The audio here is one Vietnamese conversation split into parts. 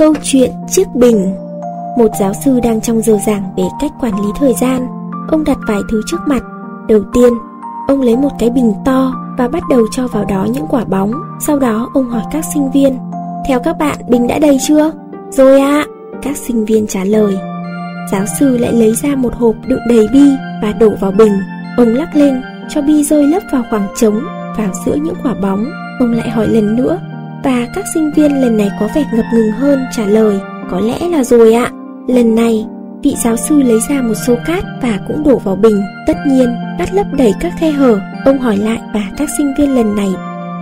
Câu chuyện Chiếc Bình. Một giáo sư đang trong giờ giảng về cách quản lý thời gian. Ông đặt vài thứ trước mặt. Đầu tiên, ông lấy một cái bình to và bắt đầu cho vào đó những quả bóng. Sau đó ông hỏi các sinh viên Theo các bạn, bình đã đầy chưa? Rồi ạ, à. các sinh viên trả lời. Giáo sư lại lấy ra một hộp đựng đầy bi và đổ vào bình. Ông lắc lên cho bi rơi lấp vào khoảng trống vào giữa những quả bóng. Ông lại hỏi lần nữa và các sinh viên lần này có vẻ ngập ngừng hơn trả lời Có lẽ là rồi ạ. Lần này vị giáo sư lấy ra một xô cát và cũng đổ vào bình. Tất nhiên cát lấp đầy các khe hở. Ông hỏi lại và các sinh viên lần này?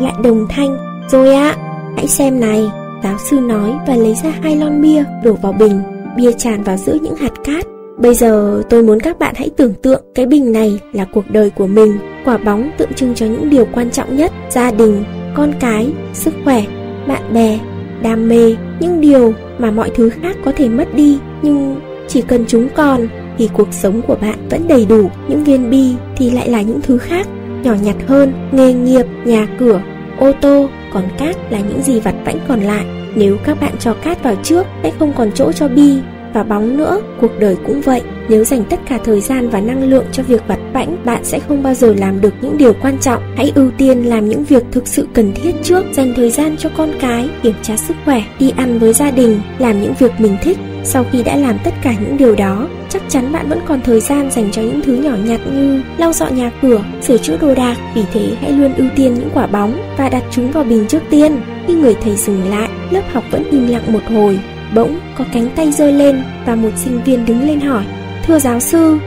Lại đồng thanh Rồi ạ hãy xem này. Giáo sư nói và lấy ra hai lon bia đổ vào bình. Bia tràn vào giữa những hạt cát. Bây giờ tôi muốn các bạn hãy tưởng tượng cái bình này là cuộc đời của mình Quả bóng tượng trưng cho những điều quan trọng nhất Gia đình, con cái, sức khỏe, bạn bè, đam mê, những điều mà mọi thứ khác có thể mất đi, nhưng chỉ cần chúng còn thì cuộc sống của bạn vẫn đầy đủ. Những viên bi thì lại là những thứ khác, nhỏ nhặt hơn, nghề nghiệp, nhà cửa, ô tô, còn cát là những gì vặt vãnh còn lại. Nếu các bạn cho cát vào trước sẽ không còn chỗ cho bi và bóng nữa, cuộc đời cũng vậy. Nếu dành tất cả thời gian và năng lượng cho việc vặt vãnh, bạn sẽ không bao giờ làm được những điều quan trọng. Hãy ưu tiên làm những việc thực sự cần thiết trước, dành thời gian cho con cái, kiểm tra sức khỏe, đi ăn với gia đình, làm những việc mình thích. Sau khi đã làm tất cả những điều đó, chắc chắn bạn vẫn còn thời gian dành cho những thứ nhỏ nhặt như lau dọn nhà cửa, sửa chữa đồ đạc. Vì thế hãy luôn ưu tiên những quả bóng và đặt chúng vào bình trước tiên. Khi người thầy dừng lại, lớp học vẫn im lặng một hồi. Bỗng có cánh tay giơ lên và một sinh viên đứng lên hỏi Thưa giáo sư,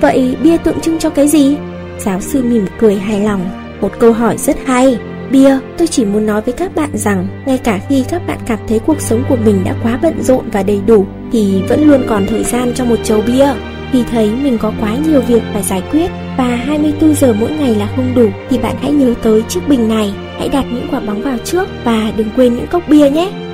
vậy bia tượng trưng cho cái gì? Giáo sư mỉm cười hài lòng Một câu hỏi rất hay Bia, tôi chỉ muốn nói với các bạn rằng ngay cả khi các bạn cảm thấy cuộc sống của mình đã quá bận rộn và đầy đủ thì vẫn luôn còn thời gian cho một chầu bia. Khi thấy mình có quá nhiều việc phải giải quyết và 24 giờ mỗi ngày là không đủ thì bạn hãy nhớ tới chiếc bình này. Hãy đặt những quả bóng vào trước và đừng quên những cốc bia nhé.